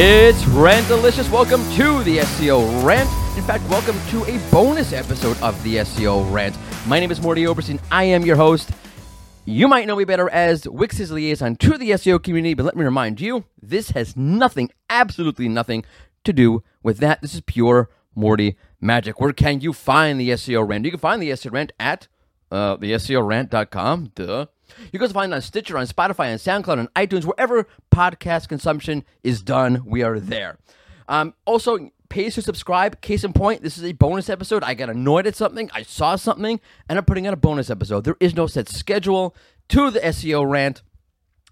It's Rant Delicious. Welcome to the SEO Rant. In fact, welcome to a bonus episode of the SEO Rant. My name is Mordy Oberstein. I am your host. You might know me better as Wix's liaison to the SEO community, but let me remind you, this has nothing, absolutely nothing to do with that. This is pure Mordy magic. Where can you find the SEO Rant? You can find the SEO Rant at uh, the SEORant.com. Duh. You can find on Stitcher, on Spotify, on SoundCloud, on iTunes, wherever podcast consumption is done. We are there. Um, also, pays to subscribe. Case in point, this is a bonus episode. I got annoyed at something, I saw something, and I'm putting out a bonus episode. There is no set schedule to the SEO rant.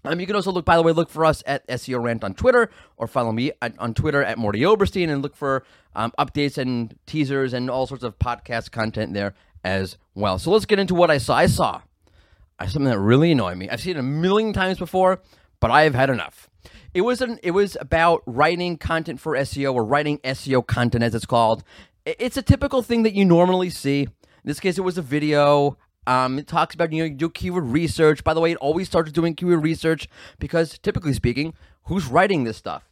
Um, you can also look, by the way, look for us at SEO Rant on Twitter or follow me at, on Twitter at Mordy Oberstein and look for um, updates and teasers and all sorts of podcast content there as well. So let's get into what I saw. I saw something that really annoyed me. I've seen it a million times before, but I have had enough. It was an it was about writing content for SEO or writing SEO content as it's called. It's a typical thing that you normally see. In this case, it was a video. Um, it talks about you know do keyword research. By the way, it always starts doing keyword research because typically speaking, who's writing this stuff?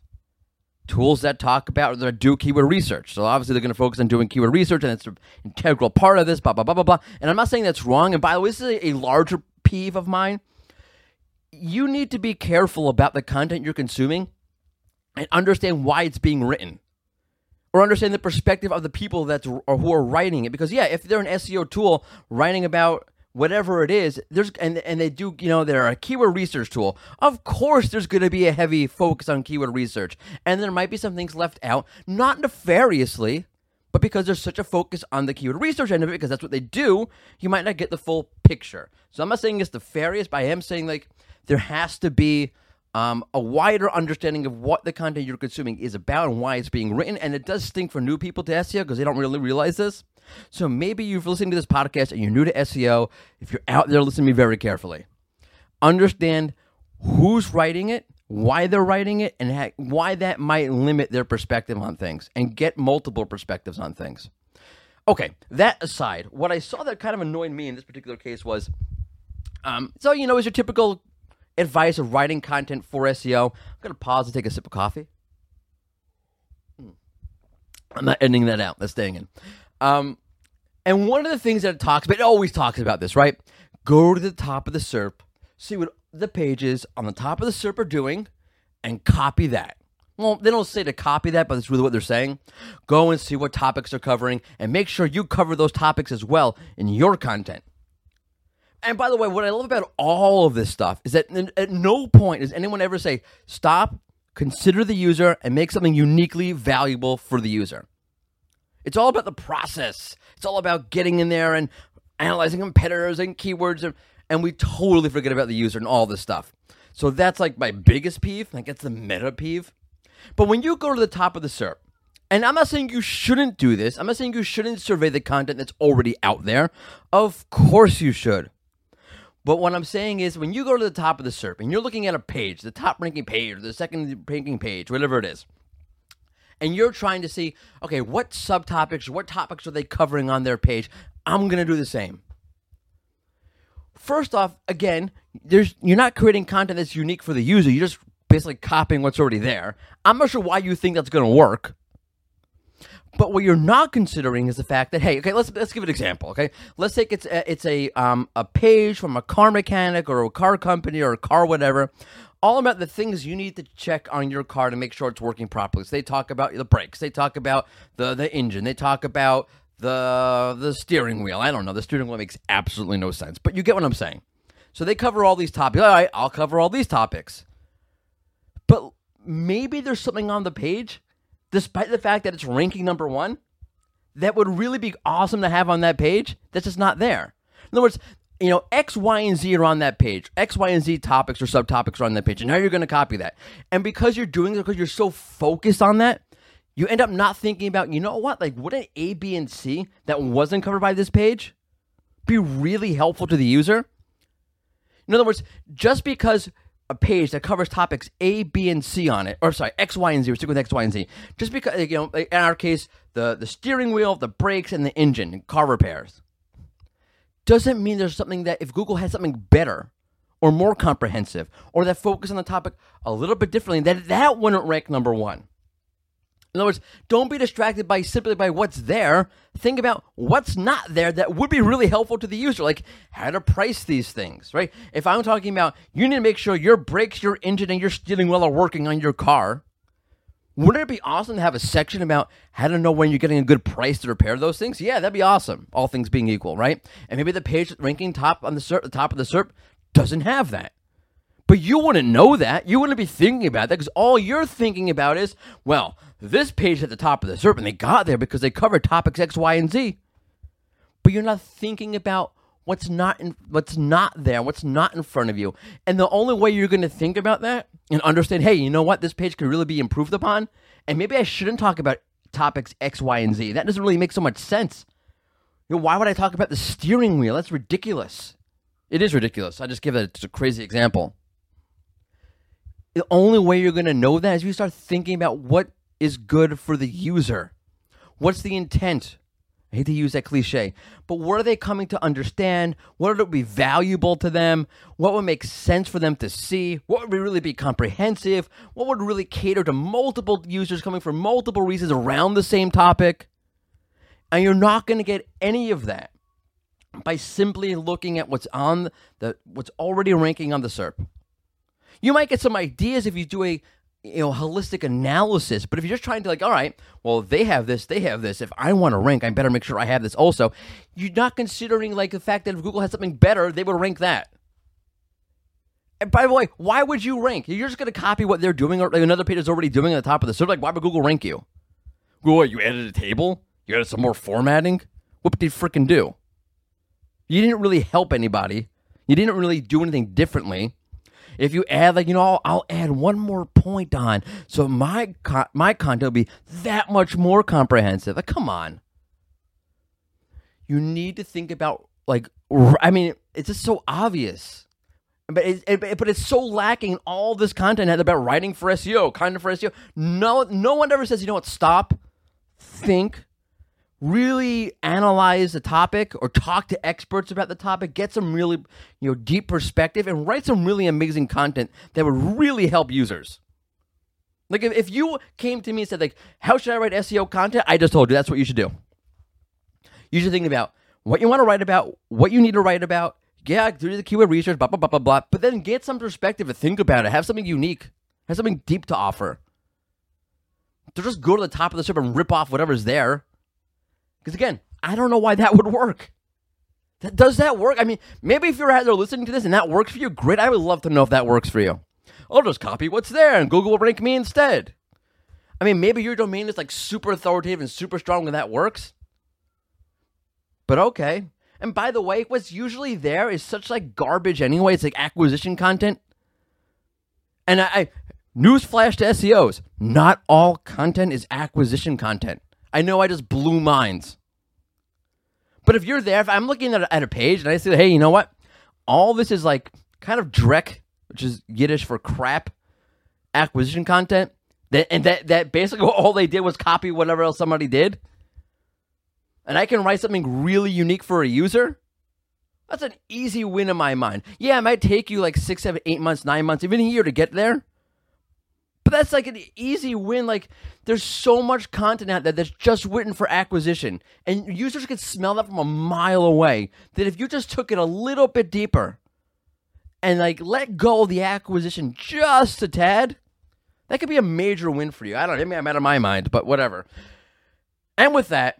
Tools that talk about that do keyword research. So obviously they're going to focus on doing keyword research, and it's an integral part of this. Blah blah blah blah blah. And I'm not saying that's wrong. And by the way, this is a, larger peeve of mine. You need to be careful about the content you're consuming and understand why it's being written or understand the perspective of the people that or who are writing it because yeah if they're an SEO tool writing about whatever it is there's and and they do you know they're a keyword research tool of course there's going to be a heavy focus on keyword research and there might be some things left out not nefariously but because there's such a focus on the keyword research end of it, because that's what they do, you might not get the full picture. So I'm not saying it's nefarious, but I am saying like there has to be um, a wider understanding of what the content you're consuming is about and why it's being written. And it does stink for new people to SEO because they don't really realize this. So maybe you've listened to this podcast and you're new to SEO. If you're out there, listen to me very carefully. Understand who's writing it why they're writing it and why that might limit their perspective on things and get multiple perspectives on things. Okay, that aside, what I saw that kind of annoyed me in this particular case was um, so, you know, is your typical advice of writing content for SEO. I'm going to pause and take a sip of coffee. Hmm. I'm not ending that out. That's staying in. Um, and one of the things that it talks about, it always talks about this, right? Go to the top of the SERP, see what the pages on the top of the SERP are doing and copy that. Well, they don't say to copy that, but it's really what they're saying. Go and see what topics they're covering and make sure you cover those topics as well in your content. And by the way, what I love about all of this stuff is that at no point does anyone ever say, stop, consider the user, and make something uniquely valuable for the user. It's all about the process. It's all about getting in there and analyzing competitors and keywords and and we totally forget about the user and all this stuff. So that's like my biggest peeve. Like it's the meta peeve. But when you go to the top of the SERP, and I'm not saying you shouldn't do this. I'm not saying you shouldn't survey the content that's already out there. Of course you should. But what I'm saying is when you go to the top of the SERP and you're looking at a page, the top ranking page the second ranking page, whatever it is, and you're trying to see, okay, what subtopics, what topics are they covering on their page? I'm going to do the same first off, again, there's you're not creating content that's unique for the user. You're just basically copying what's already there. I'm not sure why you think that's going to work. But what you're not considering is the fact that hey, okay, let's let's give an example. Okay, let's take it's a, it's a um a page from a car mechanic or a car company or a car whatever, all about the things you need to check on your car to make sure it's working properly. So they talk about the brakes, they talk about the the engine, they talk about the the steering wheel. I don't know. The steering wheel makes absolutely no sense, but you get what I'm saying. So they cover all these topics. All right, I'll cover all these topics. But maybe there's something on the page, despite the fact that it's ranking number one, that would really be awesome to have on that page. That's just not there. In other words, you know, X, Y, and Z are on that page. X, Y, and Z topics or subtopics are on that page. And now you're going to copy that. And because you're doing it, because you're so focused on that, you end up not thinking about, you know what, like wouldn't A, B, and C that wasn't covered by this page be really helpful to the user? In other words, just because a page that covers topics A, B, and C on it, or sorry, X, Y, and Z, we stick with X, Y, and Z, just because, you know, in our case, the, the steering wheel, the brakes, and the engine, and car repairs, doesn't mean there's something that if Google has something better or more comprehensive or that focus on the topic a little bit differently, that that wouldn't rank number one. In other words, don't be distracted by simply by what's there. Think about what's not there that would be really helpful to the user, like how to price these things, right? If I'm talking about you need to make sure your brakes, your engine, and your steering wheel are working on your car, wouldn't it be awesome to have a section about how to know when you're getting a good price to repair those things? Yeah, that'd be awesome. All things being equal, right? And maybe the page ranking top on the SERP, the top of the SERP doesn't have that. But you wouldn't know that. You wouldn't be thinking about that because all you're thinking about is, well, this page at the top of the SERP and they got there because they covered topics X, Y, and Z. But you're not thinking about what's not in, what's not there, what's not in front of you. And the only way you're going to think about that and understand, hey, you know what, this page could really be improved upon, and maybe I shouldn't talk about topics X, Y, and Z. That doesn't really make so much sense. You know, why would I talk about the steering wheel? That's ridiculous. It is ridiculous. I just give it a crazy example. The only way you're going to know that is you start thinking about what is good for the user. What's the intent? I hate to use that cliche, but what are they coming to understand? What would be valuable to them? What would make sense for them to see? What would really be comprehensive? What would really cater to multiple users coming for multiple reasons around the same topic? And you're not going to get any of that by simply looking at what's on the what's already ranking on the SERP. You might get some ideas if you do a you know holistic analysis, but if you're just trying to like, all right, well they have this, they have this. If I want to rank, I better make sure I have this also. You're not considering like the fact that if Google has something better, they would rank that. And by the way, why would you rank? You're just going to copy what they're doing, or like another page is already doing at the top of the search. Like, why would Google rank you? Google, you added a table? You added some more formatting? What did you freaking do? You didn't really help anybody. You didn't really do anything differently. If you add, like, you know, I'll, I'll add one more point on, so my co- my content will be that much more comprehensive. Like, come on. You need to think about, like, I mean, it's just so obvious. But it, it, but it's so lacking all this content about writing for SEO, content for SEO. No, no one ever says, you know what? Stop, think, really analyze the topic or talk to experts about the topic, get some really you know deep perspective, and write some really amazing content that would really help users. Like if, if you came to me and said like, "How should I write SEO content?" I just told you that's what you should do. You should think about what you want to write about, what you need to write about. Yeah, do the keyword research, blah blah blah blah blah. But then get some perspective and think about it. Have something unique. Have something deep to offer. To just go to the top of the SERP and rip off whatever's there because again, I don't know why that would work. does that work? I mean, maybe if you're out there listening to this and that works for you, great. I would love to know if that works for you. I'll just copy what's there and Google will rank me instead. I mean, maybe your domain is like super authoritative and super strong and that works. But okay. And by the way, what's usually there is such like garbage anyway. It's like acquisition content. And I, I newsflash to SEOs: not all content is acquisition content. I know I just blew minds. But if you're there, if I'm looking at a, at a page and I say, hey, you know what? All this is like kind of dreck, which is Yiddish for crap acquisition content. That and that that basically all they did was copy whatever else somebody did. And I can write something really unique for a user. That's an easy win in my mind. Yeah, it might take you like six, seven, eight months, nine months, even a year to get there. But that's like an easy win. Like there's so much content out there that's just written for acquisition, and users can smell that from a mile away. That if you just took it a little bit deeper, and like let go of the acquisition just a tad, that could be a major win for you. I don't know. Maybe I'm out of my mind, but whatever. And with that,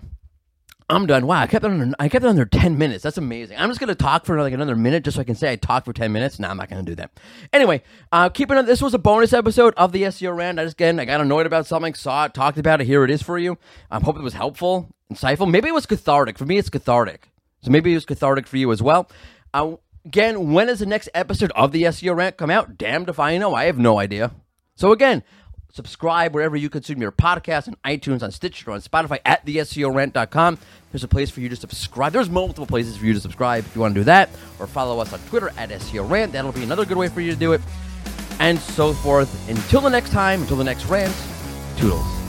I'm done. Wow, I kept it under. I kept it under ten minutes. That's amazing. I'm just gonna talk for like another minute, just so I can say I talked for ten minutes. No, I'm not gonna do that. Anyway, uh, keeping on. This was a bonus episode of the SEO rant. I just again, I got annoyed about something, saw it, talked about it. Here it is for you. I hope it was helpful, insightful. Maybe it was cathartic. For me, it's cathartic. So maybe it was cathartic for you as well. Uh, again, when is the next episode of the SEO rant come out? Damned if I know. I have no idea. So again, subscribe wherever you consume your podcast on iTunes, on Stitcher, on Spotify, at theSEOrant.com. There's a place for you to subscribe. There's multiple places for you to subscribe if you want to do that, or follow us on Twitter at SEO Rant. That'll be another good way for you to do it, and so forth. Until the next time, until the next rant, toodles.